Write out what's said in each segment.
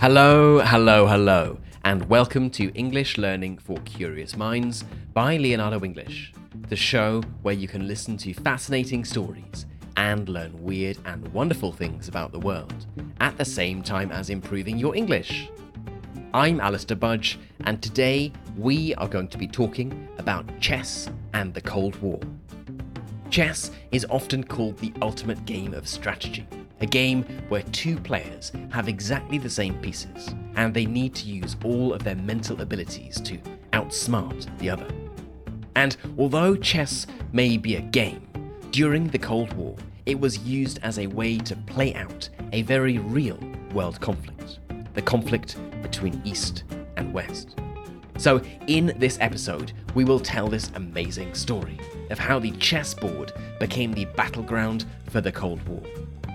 Hello, hello, hello, and welcome to English Learning for Curious Minds by Leonardo English, the show where you can listen to fascinating stories and learn weird and wonderful things about the world at the same time as improving your English. I'm Alistair Budge, and today we are going to be talking about chess and the Cold War. Chess is often called the ultimate game of strategy, a game where two players have exactly the same pieces, and they need to use all of their mental abilities to outsmart the other. And although chess may be a game, during the Cold War, it was used as a way to play out a very real world conflict the conflict between East and West. So, in this episode, we will tell this amazing story of how the chessboard became the battleground for the Cold War,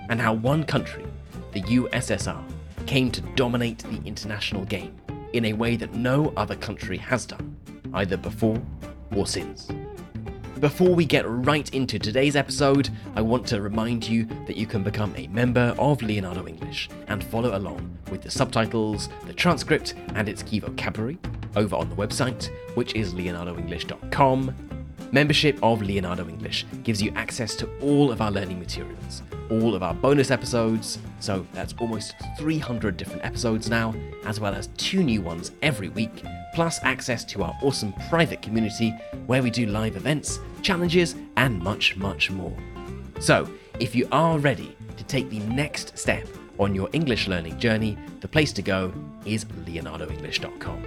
and how one country, the USSR, came to dominate the international game in a way that no other country has done, either before or since. Before we get right into today's episode, I want to remind you that you can become a member of Leonardo English and follow along with the subtitles, the transcript, and its key vocabulary over on the website, which is leonardoenglish.com. Membership of Leonardo English gives you access to all of our learning materials, all of our bonus episodes, so that's almost 300 different episodes now, as well as two new ones every week plus access to our awesome private community where we do live events, challenges, and much, much more. So, if you are ready to take the next step on your English learning journey, the place to go is leonardoenglish.com.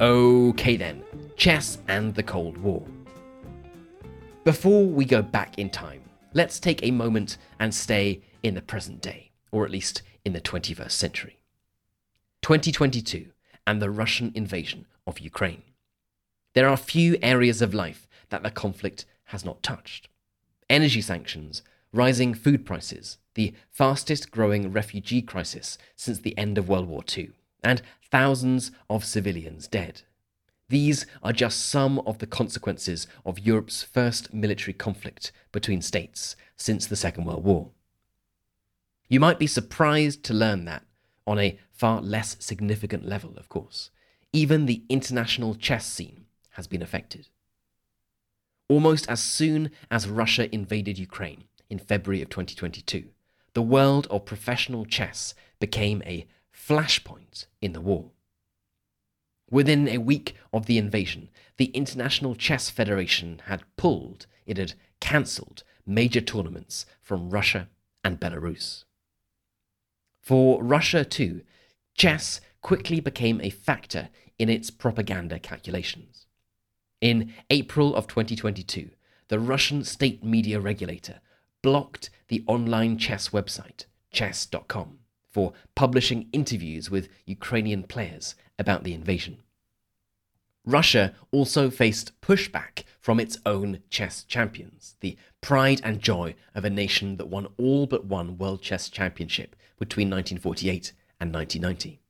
Okay then, chess and the Cold War. Before we go back in time, let's take a moment and stay in the present day, or at least in the 21st century. 2022 and the Russian invasion of Ukraine. There are few areas of life that the conflict has not touched. Energy sanctions, rising food prices, the fastest growing refugee crisis since the end of World War II, and thousands of civilians dead. These are just some of the consequences of Europe's first military conflict between states since the Second World War. You might be surprised to learn that on a far less significant level, of course. Even the international chess scene has been affected. Almost as soon as Russia invaded Ukraine in February of 2022, the world of professional chess became a flashpoint in the war. Within a week of the invasion, the International Chess Federation had pulled, it had cancelled major tournaments from Russia and Belarus. For Russia, too, chess quickly became a factor in its propaganda calculations. In April of 2022, the Russian state media regulator blocked the online chess website, chess.com, for publishing interviews with Ukrainian players about the invasion. Russia also faced pushback from its own chess champions, the pride and joy of a nation that won all but one World Chess Championship between 1948 and 1990.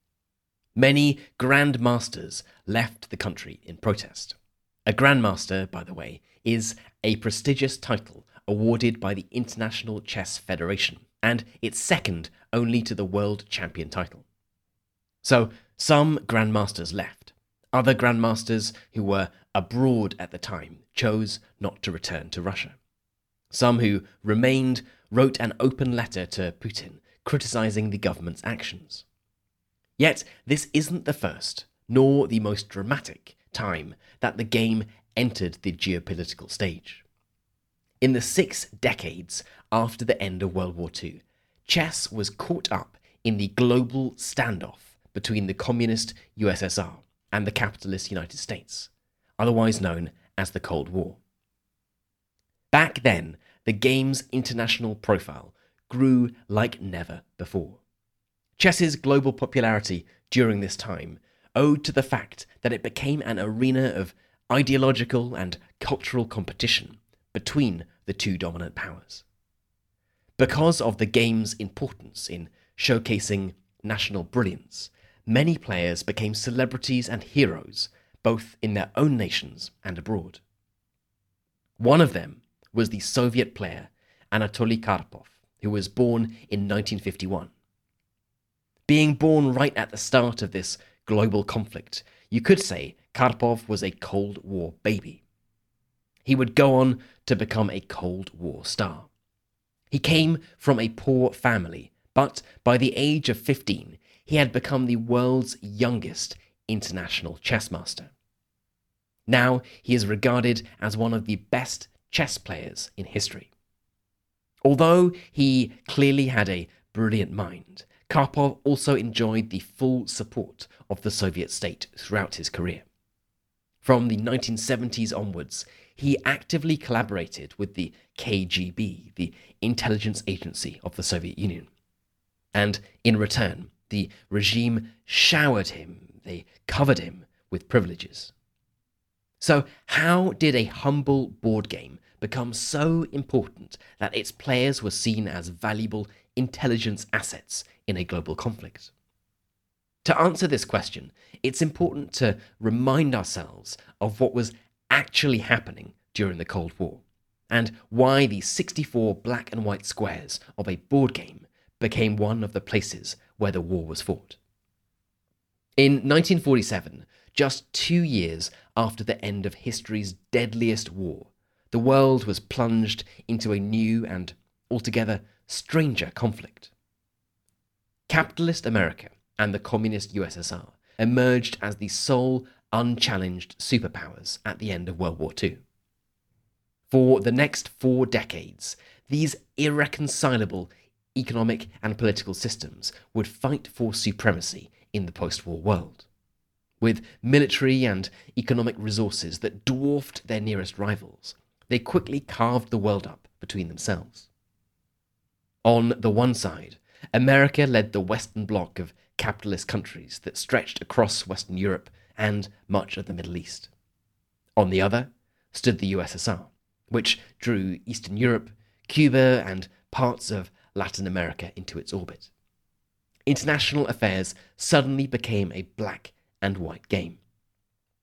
Many grandmasters left the country in protest. A grandmaster, by the way, is a prestigious title awarded by the International Chess Federation, and it's second only to the world champion title. So, some grandmasters left. Other grandmasters who were abroad at the time chose not to return to Russia. Some who remained wrote an open letter to Putin criticizing the government's actions. Yet, this isn't the first, nor the most dramatic, time that the game entered the geopolitical stage. In the six decades after the end of World War II, chess was caught up in the global standoff between the communist USSR and the capitalist United States, otherwise known as the Cold War. Back then, the game's international profile grew like never before. Chess's global popularity during this time owed to the fact that it became an arena of ideological and cultural competition between the two dominant powers. Because of the game's importance in showcasing national brilliance, many players became celebrities and heroes, both in their own nations and abroad. One of them was the Soviet player Anatoly Karpov, who was born in 1951. Being born right at the start of this global conflict, you could say Karpov was a Cold War baby. He would go on to become a Cold War star. He came from a poor family, but by the age of 15, he had become the world's youngest international chess master. Now he is regarded as one of the best chess players in history. Although he clearly had a brilliant mind, Karpov also enjoyed the full support of the Soviet state throughout his career. From the 1970s onwards, he actively collaborated with the KGB, the intelligence agency of the Soviet Union. And in return, the regime showered him, they covered him with privileges. So, how did a humble board game become so important that its players were seen as valuable intelligence assets in a global conflict? To answer this question, it's important to remind ourselves of what was actually happening during the Cold War and why the 64 black and white squares of a board game became one of the places where the war was fought. In 1947, just two years after the end of history's deadliest war, the world was plunged into a new and altogether stranger conflict. Capitalist America and the communist USSR emerged as the sole unchallenged superpowers at the end of World War II. For the next four decades, these irreconcilable economic and political systems would fight for supremacy in the post war world with military and economic resources that dwarfed their nearest rivals, they quickly carved the world up between themselves. On the one side, America led the Western bloc of capitalist countries that stretched across Western Europe and much of the Middle East. On the other stood the USSR, which drew Eastern Europe, Cuba, and parts of Latin America into its orbit. International affairs suddenly became a black and white game.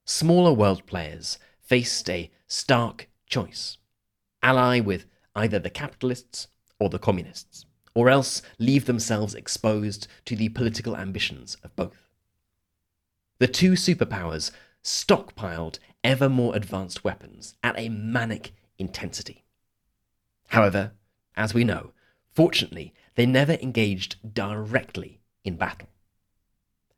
Smaller world players faced a stark choice ally with either the capitalists or the communists, or else leave themselves exposed to the political ambitions of both. The two superpowers stockpiled ever more advanced weapons at a manic intensity. However, as we know, fortunately, they never engaged directly in battle.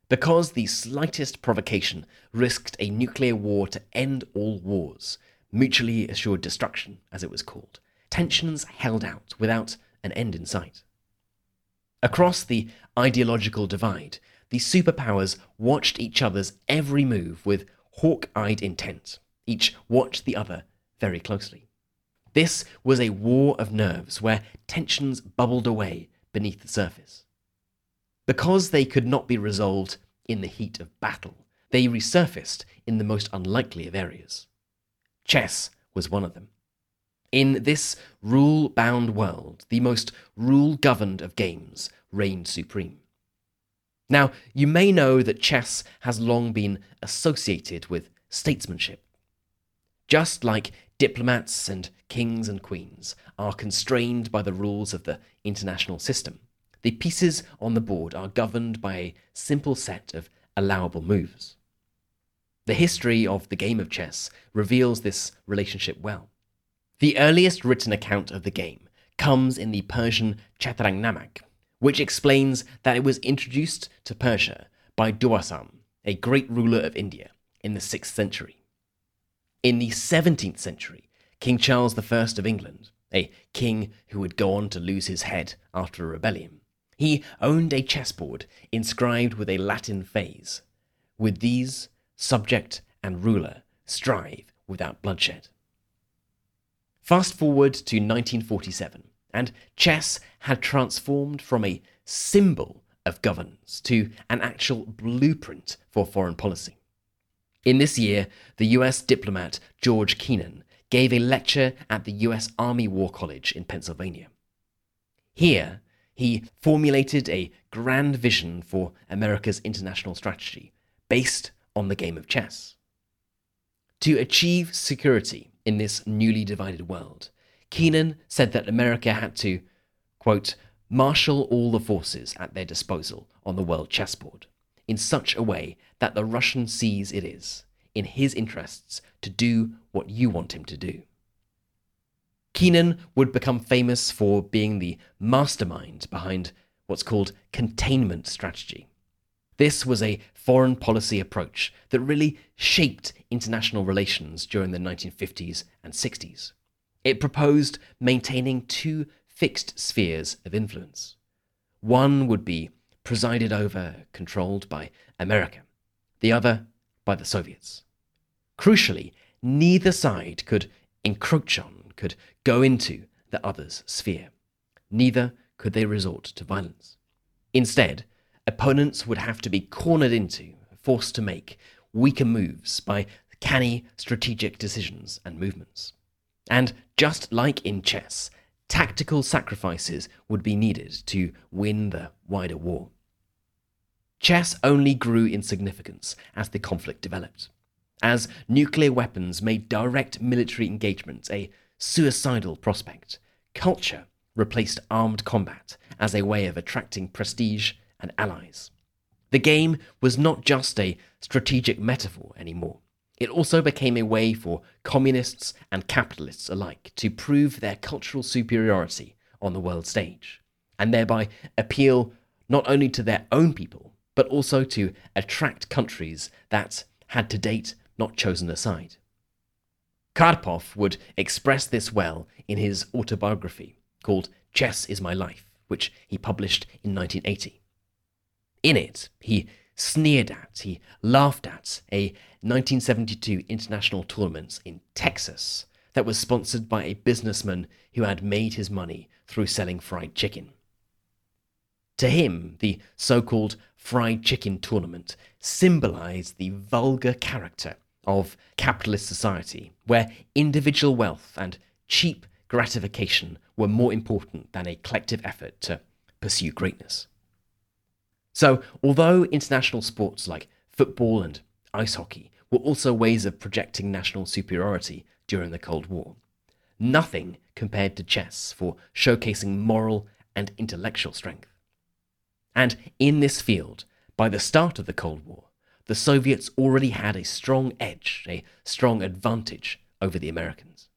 Because the slightest provocation risked a nuclear war to end all wars, mutually assured destruction, as it was called, tensions held out without an end in sight. Across the ideological divide, the superpowers watched each other's every move with hawk eyed intent. Each watched the other very closely. This was a war of nerves where tensions bubbled away beneath the surface. Because they could not be resolved in the heat of battle, they resurfaced in the most unlikely of areas. Chess was one of them. In this rule bound world, the most rule governed of games reigned supreme. Now, you may know that chess has long been associated with statesmanship. Just like diplomats and kings and queens are constrained by the rules of the international system, the pieces on the board are governed by a simple set of allowable moves. The history of the game of chess reveals this relationship well. The earliest written account of the game comes in the Persian Chaturangnamak, which explains that it was introduced to Persia by Dursam, a great ruler of India, in the 6th century. In the 17th century, King Charles I of England, a king who would go on to lose his head after a rebellion, he owned a chessboard inscribed with a Latin phrase With these, subject and ruler strive without bloodshed. Fast forward to 1947, and chess had transformed from a symbol of governance to an actual blueprint for foreign policy. In this year, the US diplomat George Kennan gave a lecture at the US Army War College in Pennsylvania. Here, he formulated a grand vision for America's international strategy based on the game of chess. To achieve security in this newly divided world, Keenan said that America had to, quote, marshal all the forces at their disposal on the world chessboard in such a way that the Russian sees it is in his interests to do what you want him to do. Keenan would become famous for being the mastermind behind what's called containment strategy. This was a foreign policy approach that really shaped international relations during the 1950s and 60s. It proposed maintaining two fixed spheres of influence. One would be presided over, controlled by America, the other by the Soviets. Crucially, neither side could encroach on, could go into the other's sphere. Neither could they resort to violence. Instead, opponents would have to be cornered into, forced to make weaker moves by canny strategic decisions and movements. And just like in chess, tactical sacrifices would be needed to win the wider war. Chess only grew in significance as the conflict developed, as nuclear weapons made direct military engagement a suicidal prospect. Culture replaced armed combat as a way of attracting prestige and allies. The game was not just a strategic metaphor anymore. It also became a way for communists and capitalists alike to prove their cultural superiority on the world stage, and thereby appeal not only to their own people, but also to attract countries that had to date not chosen a side. Karpov would express this well in his autobiography called Chess is My Life, which he published in 1980. In it, he sneered at, he laughed at a 1972 international tournament in Texas that was sponsored by a businessman who had made his money through selling fried chicken. To him, the so called fried chicken tournament symbolized the vulgar character of capitalist society, where individual wealth and cheap gratification were more important than a collective effort to pursue greatness. So, although international sports like football and ice hockey were also ways of projecting national superiority during the Cold War, nothing compared to chess for showcasing moral and intellectual strength. And in this field, by the start of the Cold War, the Soviets already had a strong edge, a strong advantage over the Americans.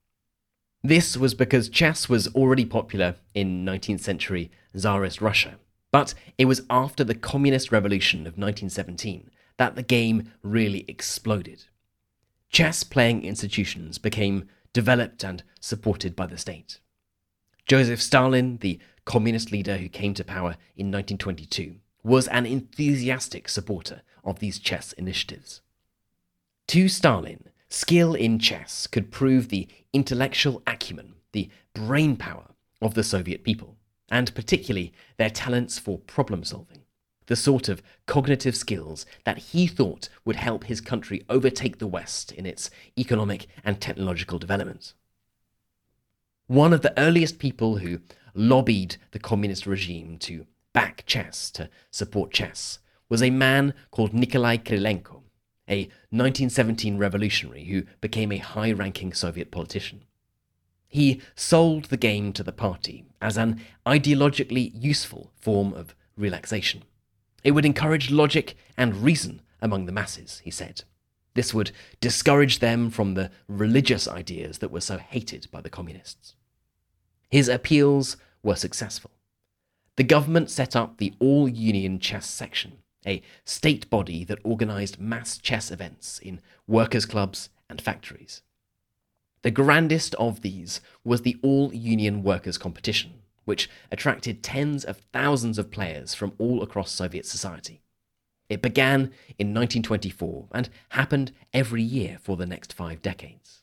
This was because chess was already popular in 19th century Tsarist Russia, but it was after the Communist Revolution of 1917 that the game really exploded. Chess playing institutions became developed and supported by the state. Joseph Stalin, the communist leader who came to power in 1922, was an enthusiastic supporter of these chess initiatives. To Stalin, skill in chess could prove the intellectual acumen, the brain power of the Soviet people, and particularly their talents for problem solving, the sort of cognitive skills that he thought would help his country overtake the West in its economic and technological development. One of the earliest people who lobbied the communist regime to back chess, to support chess, was a man called Nikolai Krylenko, a 1917 revolutionary who became a high ranking Soviet politician. He sold the game to the party as an ideologically useful form of relaxation. It would encourage logic and reason among the masses, he said. This would discourage them from the religious ideas that were so hated by the communists. His appeals were successful. The government set up the All Union Chess Section, a state body that organized mass chess events in workers' clubs and factories. The grandest of these was the All Union Workers' Competition, which attracted tens of thousands of players from all across Soviet society. It began in 1924 and happened every year for the next five decades.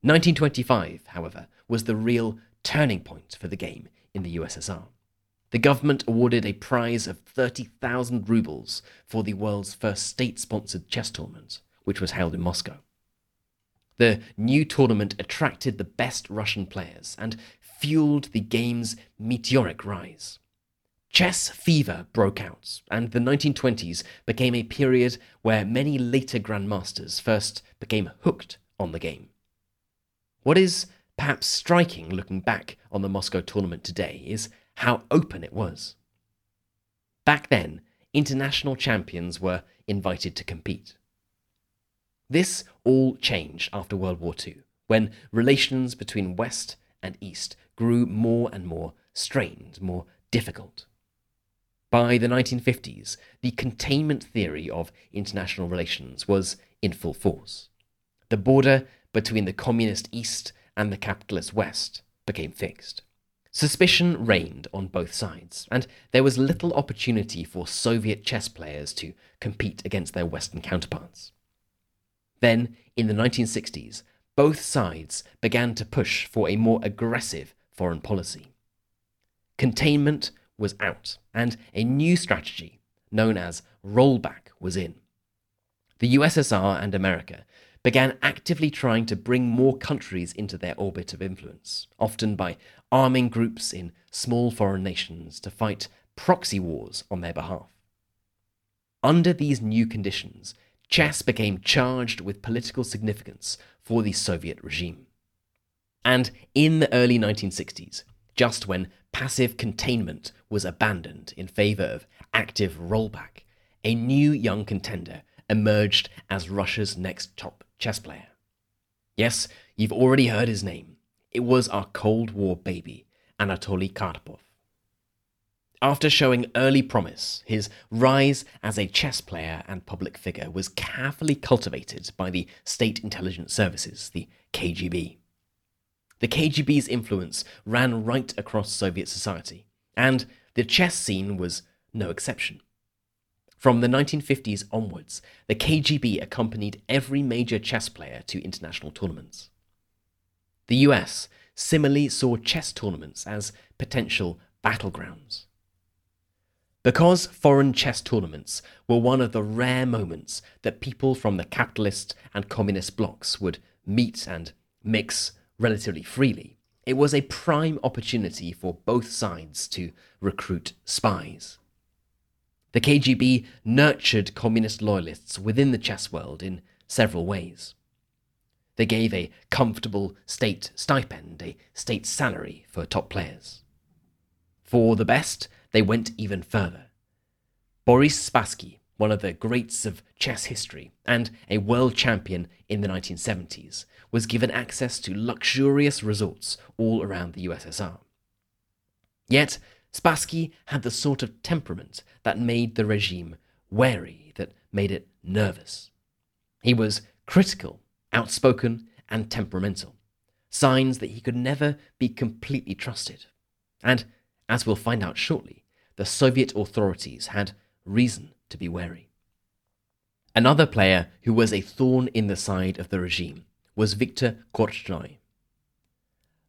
1925, however, was the real turning point for the game in the USSR. The government awarded a prize of 30,000 rubles for the world's first state sponsored chess tournament, which was held in Moscow. The new tournament attracted the best Russian players and fueled the game's meteoric rise. Chess fever broke out, and the 1920s became a period where many later grandmasters first became hooked on the game. What is perhaps striking looking back on the Moscow tournament today is how open it was. Back then, international champions were invited to compete. This all changed after World War II, when relations between West and East grew more and more strained, more difficult. By the 1950s, the containment theory of international relations was in full force. The border between the communist East and the capitalist West became fixed. Suspicion reigned on both sides, and there was little opportunity for Soviet chess players to compete against their Western counterparts. Then, in the 1960s, both sides began to push for a more aggressive foreign policy. Containment was out, and a new strategy, known as rollback, was in. The USSR and America began actively trying to bring more countries into their orbit of influence, often by arming groups in small foreign nations to fight proxy wars on their behalf. Under these new conditions, chess became charged with political significance for the Soviet regime. And in the early 1960s, just when passive containment was abandoned in favour of active rollback, a new young contender emerged as Russia's next top chess player. Yes, you've already heard his name. It was our Cold War baby, Anatoly Karpov. After showing early promise, his rise as a chess player and public figure was carefully cultivated by the State Intelligence Services, the KGB. The KGB's influence ran right across Soviet society, and the chess scene was no exception. From the 1950s onwards, the KGB accompanied every major chess player to international tournaments. The US similarly saw chess tournaments as potential battlegrounds. Because foreign chess tournaments were one of the rare moments that people from the capitalist and communist blocs would meet and mix relatively freely, it was a prime opportunity for both sides to recruit spies. The KGB nurtured communist loyalists within the chess world in several ways. They gave a comfortable state stipend, a state salary for top players. For the best, they went even further. Boris Spassky, one of the greats of chess history and a world champion in the 1970s, was given access to luxurious resorts all around the USSR. Yet, Spassky had the sort of temperament that made the regime wary, that made it nervous. He was critical, outspoken, and temperamental, signs that he could never be completely trusted. And, as we'll find out shortly, the Soviet authorities had reason to be wary. Another player who was a thorn in the side of the regime was Viktor Korchnoi.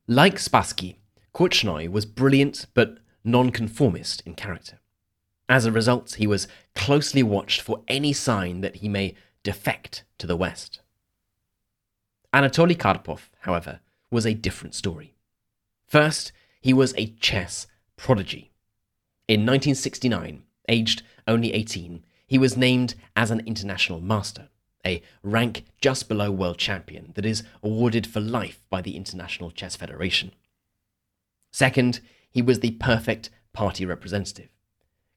Like Spassky, Korchnoi was brilliant but nonconformist in character. As a result, he was closely watched for any sign that he may defect to the West. Anatoly Karpov, however, was a different story. First, he was a chess prodigy. In 1969, aged only 18, he was named as an international master, a rank just below world champion that is awarded for life by the International Chess Federation. Second, he was the perfect party representative.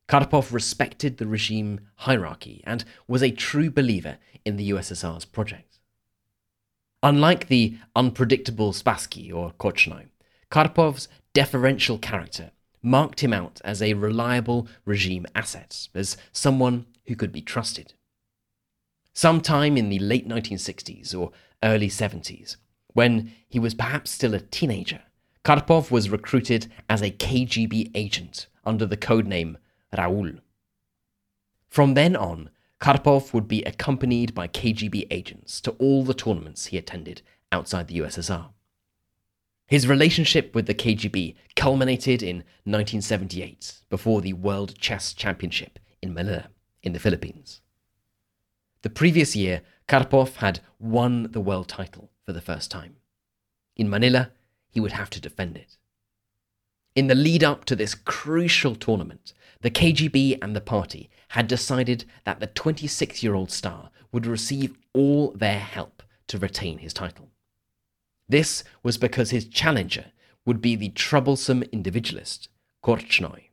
Karpov respected the regime hierarchy and was a true believer in the USSR's project. Unlike the unpredictable Spassky or Korchnoi, Karpov's deferential character marked him out as a reliable regime asset, as someone who could be trusted. Sometime in the late 1960s or early 70s, when he was perhaps still a teenager, Karpov was recruited as a KGB agent under the codename Raoul. From then on, Karpov would be accompanied by KGB agents to all the tournaments he attended outside the USSR. His relationship with the KGB culminated in 1978 before the World Chess Championship in Manila, in the Philippines. The previous year, Karpov had won the world title for the first time. In Manila, he would have to defend it. In the lead up to this crucial tournament, the KGB and the party had decided that the 26 year old star would receive all their help to retain his title. This was because his challenger would be the troublesome individualist Korchnoi.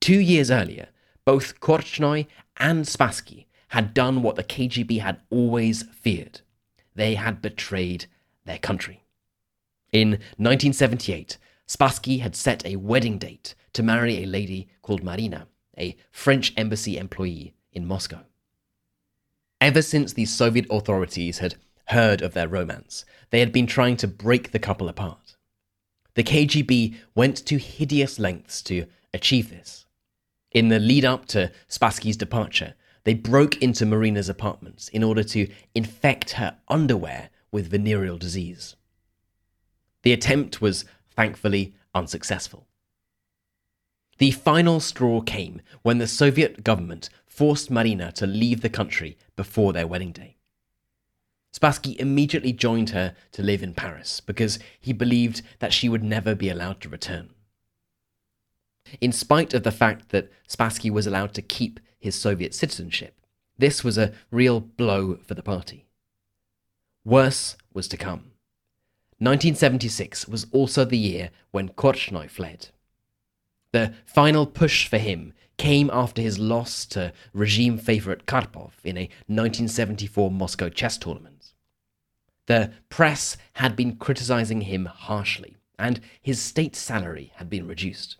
Two years earlier, both Korchnoi and Spassky had done what the KGB had always feared. They had betrayed their country. In 1978, Spassky had set a wedding date to marry a lady called Marina, a French embassy employee in Moscow. Ever since the Soviet authorities had heard of their romance, they had been trying to break the couple apart. The KGB went to hideous lengths to achieve this. In the lead up to Spassky's departure, they broke into Marina's apartments in order to infect her underwear with venereal disease. The attempt was thankfully unsuccessful. The final straw came when the Soviet government forced Marina to leave the country before their wedding day. Spassky immediately joined her to live in Paris because he believed that she would never be allowed to return. In spite of the fact that Spassky was allowed to keep his Soviet citizenship, this was a real blow for the party. Worse was to come. 1976 was also the year when Korchnoi fled. The final push for him came after his loss to regime favourite Karpov in a 1974 Moscow chess tournament. The press had been criticising him harshly, and his state salary had been reduced.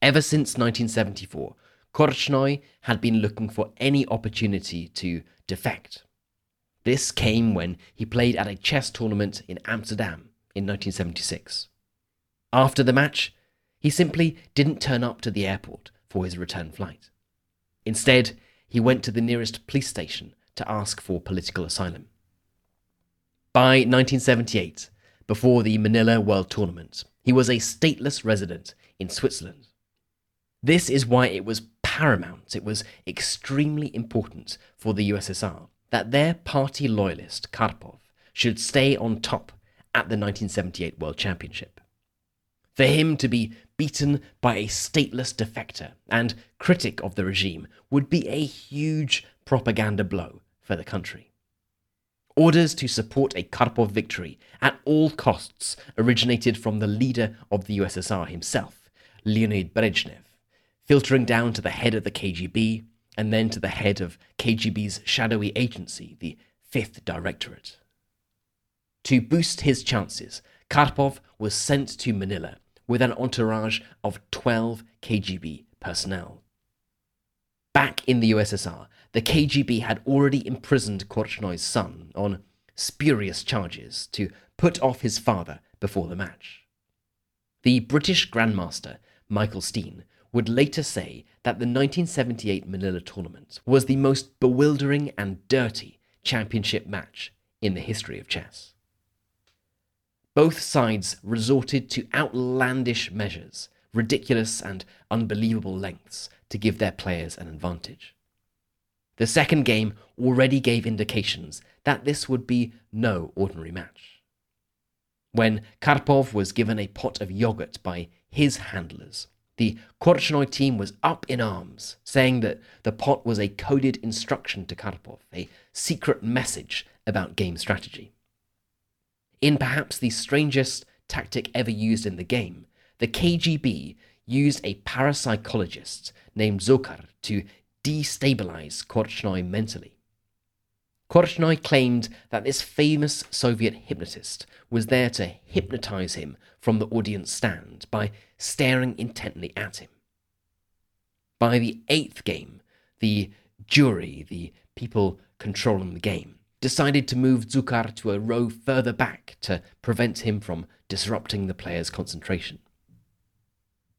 Ever since 1974, Korchnoi had been looking for any opportunity to defect. This came when he played at a chess tournament in Amsterdam in 1976. After the match, he simply didn't turn up to the airport for his return flight. Instead, he went to the nearest police station to ask for political asylum. By 1978, before the Manila World Tournament, he was a stateless resident in Switzerland. This is why it was paramount, it was extremely important for the USSR that their party loyalist, Karpov, should stay on top at the 1978 World Championship. For him to be beaten by a stateless defector and critic of the regime would be a huge propaganda blow for the country. Orders to support a Karpov victory at all costs originated from the leader of the USSR himself, Leonid Brezhnev, filtering down to the head of the KGB and then to the head of KGB's shadowy agency, the Fifth Directorate. To boost his chances, Karpov was sent to Manila with an entourage of 12 KGB personnel. Back in the USSR, the KGB had already imprisoned Korchnoi's son on spurious charges to put off his father before the match. The British Grandmaster, Michael Stean, would later say that the 1978 Manila tournament was the most bewildering and dirty championship match in the history of chess. Both sides resorted to outlandish measures, ridiculous and unbelievable lengths, to give their players an advantage. The second game already gave indications that this would be no ordinary match. When Karpov was given a pot of yogurt by his handlers, the Korchnoi team was up in arms, saying that the pot was a coded instruction to Karpov, a secret message about game strategy. In perhaps the strangest tactic ever used in the game, the KGB used a parapsychologist named Zukhar to destabilize Korchnoi mentally. Korchnoi claimed that this famous Soviet hypnotist was there to hypnotize him from the audience stand by staring intently at him. By the eighth game, the jury, the people controlling the game, decided to move Zukhar to a row further back to prevent him from disrupting the player's concentration.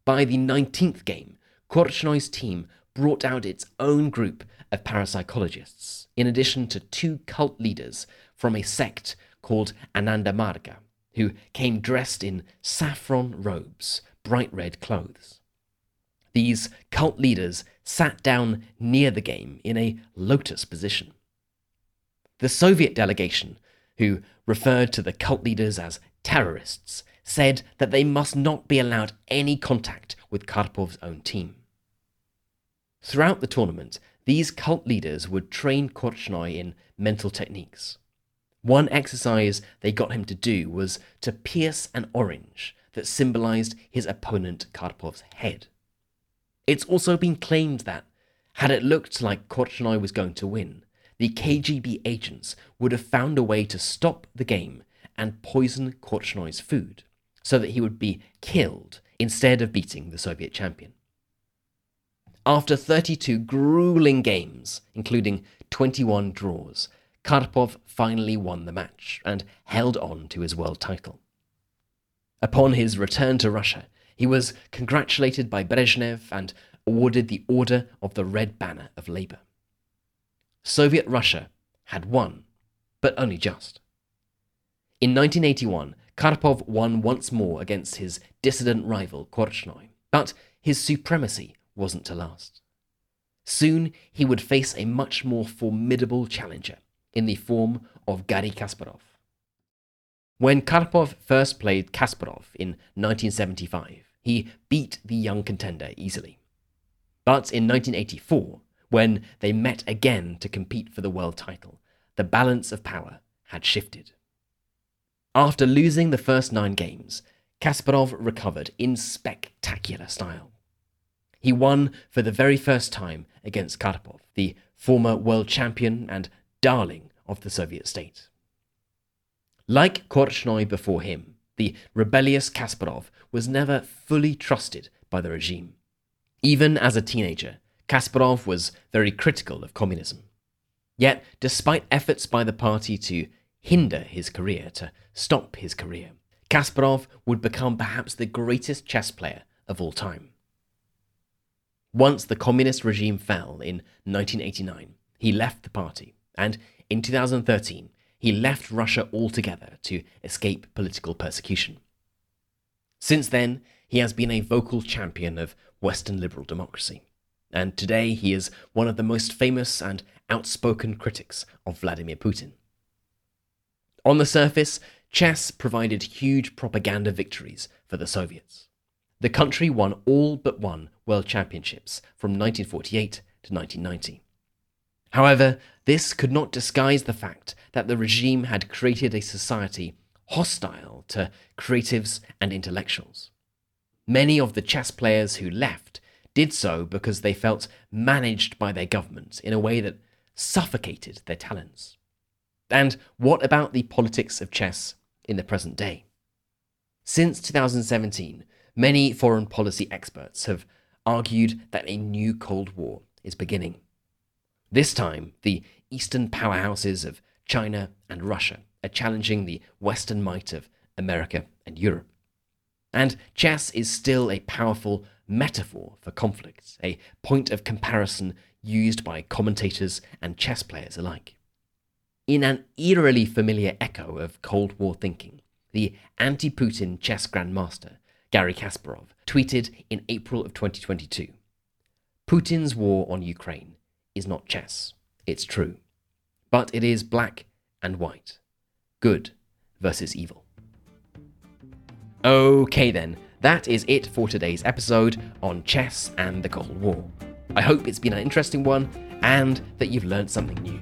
By the 19th game, Korchnoi's team brought out its own group of parapsychologists, in addition to two cult leaders from a sect called Ananda Marga, who came dressed in saffron robes, bright red clothes. These cult leaders sat down near the game in a lotus position. The Soviet delegation, who referred to the cult leaders as terrorists, said that they must not be allowed any contact with Karpov's own team. Throughout the tournament, these cult leaders would train Korchnoi in mental techniques. One exercise they got him to do was to pierce an orange, that symbolized his opponent Karpov's head. It's also been claimed that, had it looked like Korchnoi was going to win, the KGB agents would have found a way to stop the game and poison Korchnoi's food, so that he would be killed instead of beating the Soviet champion. After 32 grueling games, including 21 draws, Karpov finally won the match and held on to his world title. Upon his return to Russia, he was congratulated by Brezhnev and awarded the Order of the Red Banner of Labour. Soviet Russia had won, but only just. In 1981, Karpov won once more against his dissident rival Korchnoi, but his supremacy wasn't to last. Soon he would face a much more formidable challenger in the form of Garry Kasparov. When Karpov first played Kasparov in 1975, he beat the young contender easily. But in 1984, when they met again to compete for the world title, the balance of power had shifted. After losing the first nine games, Kasparov recovered in spectacular style. He won for the very first time against Karpov, the former world champion and darling of the Soviet state. Like Korchnoi before him, the rebellious Kasparov was never fully trusted by the regime. Even as a teenager, Kasparov was very critical of communism. Yet, despite efforts by the party to hinder his career, to stop his career, Kasparov would become perhaps the greatest chess player of all time. Once the communist regime fell in 1989, he left the party, and in 2013, he left Russia altogether to escape political persecution. Since then, he has been a vocal champion of Western liberal democracy, and today he is one of the most famous and outspoken critics of Vladimir Putin. On the surface, chess provided huge propaganda victories for the Soviets. The country won all but one World Championships from 1948 to 1990. However, this could not disguise the fact that the regime had created a society hostile to creatives and intellectuals. Many of the chess players who left did so because they felt managed by their government in a way that suffocated their talents. And what about the politics of chess in the present day? Since 2017, many foreign policy experts have argued that a new Cold War is beginning. This time, the eastern powerhouses of China and Russia are challenging the Western might of America and Europe. And chess is still a powerful metaphor for conflict, a point of comparison used by commentators and chess players alike. In an eerily familiar echo of Cold War thinking, the anti Putin chess grandmaster, Garry Kasparov, tweeted in April of 2022 Putin's war on Ukraine is not chess, it's true. But it is black and white, good versus evil. Okay, then, that is it for today's episode on chess and the Cold War. I hope it's been an interesting one and that you've learned something new.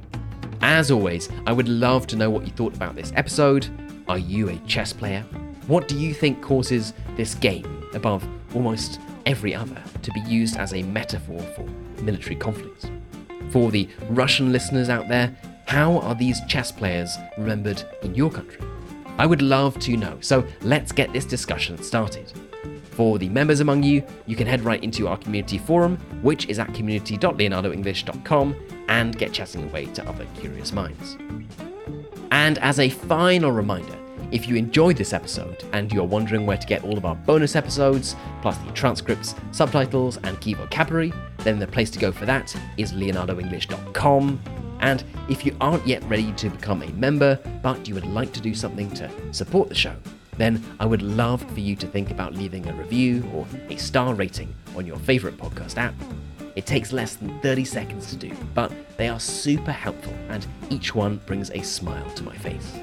As always, I would love to know what you thought about this episode. Are you a chess player? What do you think causes this game, above almost every other, to be used as a metaphor for military conflicts? For the Russian listeners out there, how are these chess players remembered in your country? I would love to know, so let's get this discussion started. For the members among you, you can head right into our community forum, which is at community.leonardoenglish.com, and get chatting away to other curious minds. And as a final reminder, if you enjoyed this episode and you're wondering where to get all of our bonus episodes, plus the transcripts, subtitles, and key vocabulary, then the place to go for that is leonardoenglish.com. And if you aren't yet ready to become a member, but you would like to do something to support the show, then I would love for you to think about leaving a review or a star rating on your favorite podcast app. It takes less than 30 seconds to do, but they are super helpful and each one brings a smile to my face.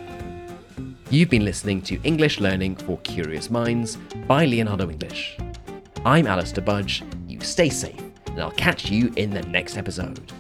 You've been listening to English Learning for Curious Minds by Leonardo English. I'm Alistair Budge, you stay safe, and I'll catch you in the next episode.